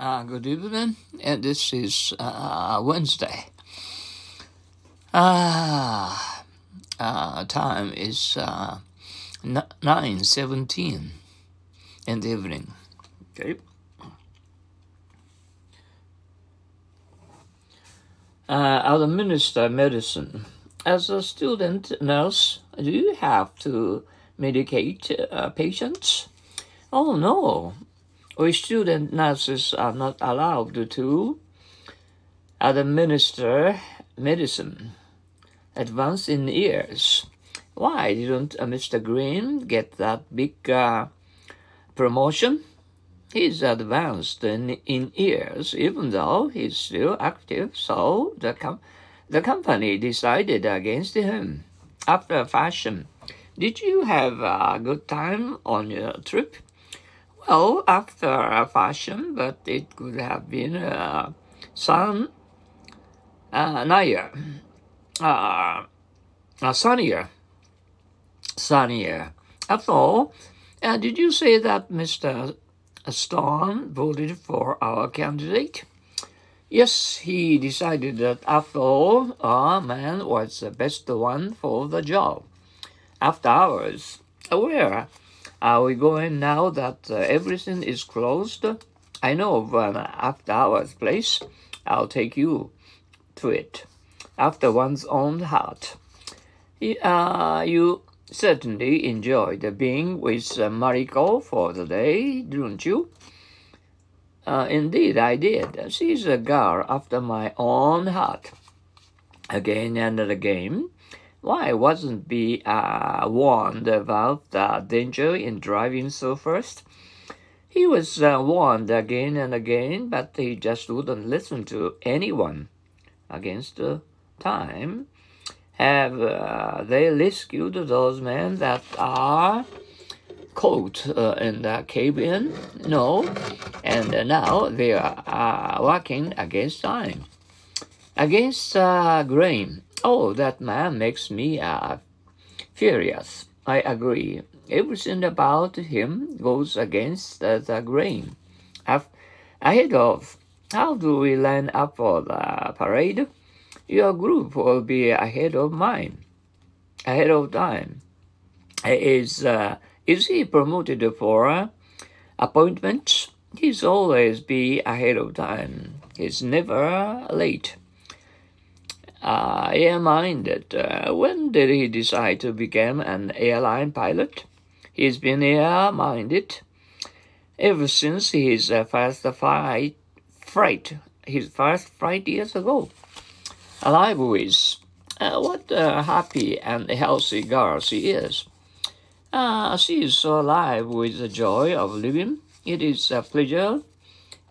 Uh, good evening, and this is uh, Wednesday. Ah, uh, time is uh, nine seventeen in the evening. Okay. Uh, as a minister of medicine, as a student nurse, do you have to medicate uh, patients? Oh no, we student nurses are not allowed to administer medicine advanced in years. Why didn't uh, Mr. Green get that big uh, promotion? He's advanced in, in years, even though he's still active, so the, com- the company decided against him. After fashion, did you have a good time on your trip? Well, after a fashion, but it could have been uh, sun, uh, nier, uh, uh, sunnier, sunnier. After all, uh, did you say that Mr. Stone voted for our candidate? Yes, he decided that after all, our man was the best one for the job. After hours, where are we going now that uh, everything is closed? I know of an after hours place. I'll take you to it. After one's own heart. Uh, you certainly enjoyed being with uh, Mariko for the day, didn't you? Uh, indeed, I did. She's a girl after my own heart. Again and again, why wasn't be uh, warned about the danger in driving so fast? He was uh, warned again and again, but he just wouldn't listen to anyone. Against the time, have uh, they rescued those men that are caught uh, in the cave-in? No, and now they are uh, working against time, against uh, grain Oh, that man makes me uh, furious. I agree. Everything about him goes against uh, the grain. Ahead of, how do we line up for the parade? Your group will be ahead of mine, ahead of time. Is uh, is he promoted for uh, appointments? He's always be ahead of time. He's never late. Uh, am minded. Uh, when did he decide to become an airline pilot? He's been air-minded ever since his uh, first flight, flight, his first flight years ago. Alive with uh, what a happy and healthy girl she is. Uh, she is so alive with the joy of living. It is a pleasure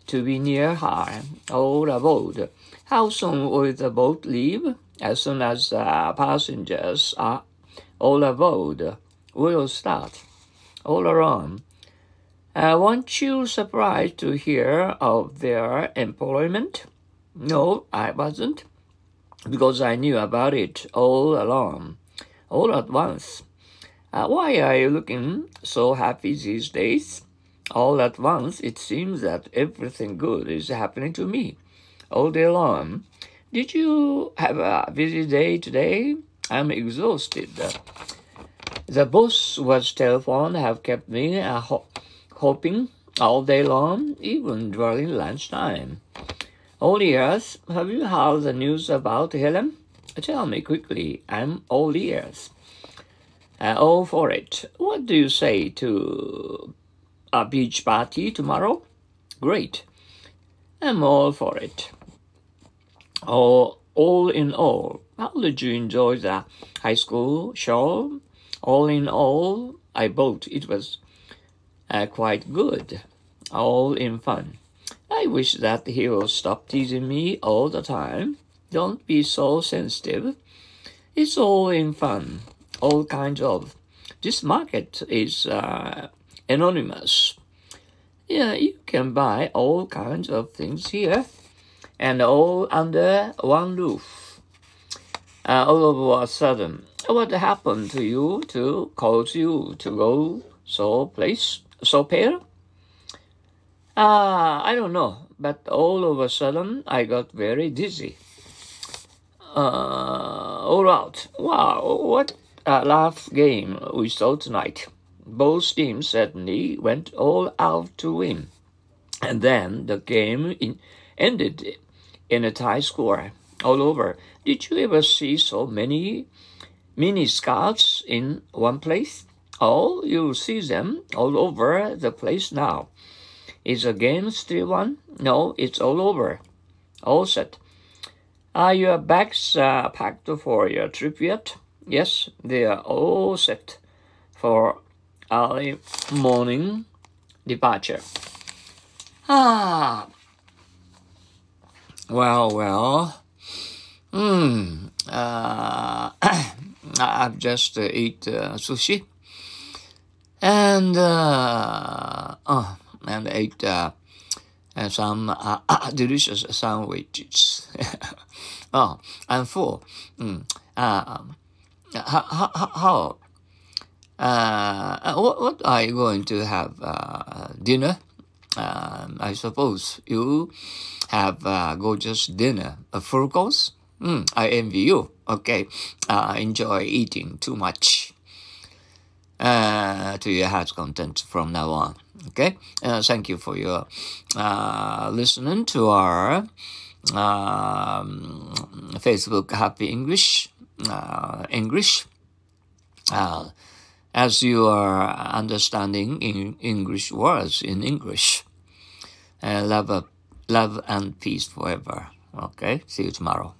to be near her all aboard. How soon will the boat leave? As soon as uh, passengers are all aboard, we'll start. All around. Uh, weren't you surprised to hear of their employment? No, I wasn't, because I knew about it all along, all at once. Uh, why are you looking so happy these days? All at once, it seems that everything good is happening to me all day long. Did you have a busy day today? I'm exhausted. The boss was telephone have kept me uh, ho- hoping all day long, even during lunchtime. All ears, have you heard the news about Helen? Tell me quickly. I'm all ears. Uh, all for it. What do you say to a beach party tomorrow? Great. I'm all for it. All, all in all, how did you enjoy the high school show? All in all, I bought it was uh, quite good. All in fun. I wish that he will stop teasing me all the time. Don't be so sensitive. It's all in fun. All kinds of. This market is uh, anonymous. Yeah, you can buy all kinds of things here and all under one roof. Uh, all of a sudden, what happened to you to cause you to go so place so pale? Uh, I don't know. but all of a sudden I got very dizzy. Uh, all out. Wow, what a laugh game we saw tonight. Both teams certainly went all out to win. And then the game in, ended in a tie score all over. Did you ever see so many mini scouts in one place? Oh, you see them all over the place now. Is the game still won? No, it's all over. All set. Are your bags uh, packed for your trip yet? Yes, they are all set for early morning departure. Ah. Well, well. Hmm. Uh, I've just uh, eat uh, sushi, and uh, oh, and ate uh, some uh, delicious sandwiches. oh, I'm full. Mm. Uh, how, how, how uh, what, what are you going to have uh, dinner? Um, I suppose you have a gorgeous dinner, a full course. Mm, I envy you. Okay, uh, enjoy eating too much uh, to your heart's content from now on. Okay, uh, thank you for your uh, listening to our um, Facebook Happy English uh, English. As you are understanding in English words in English. Uh, love, love and peace forever. Okay, see you tomorrow.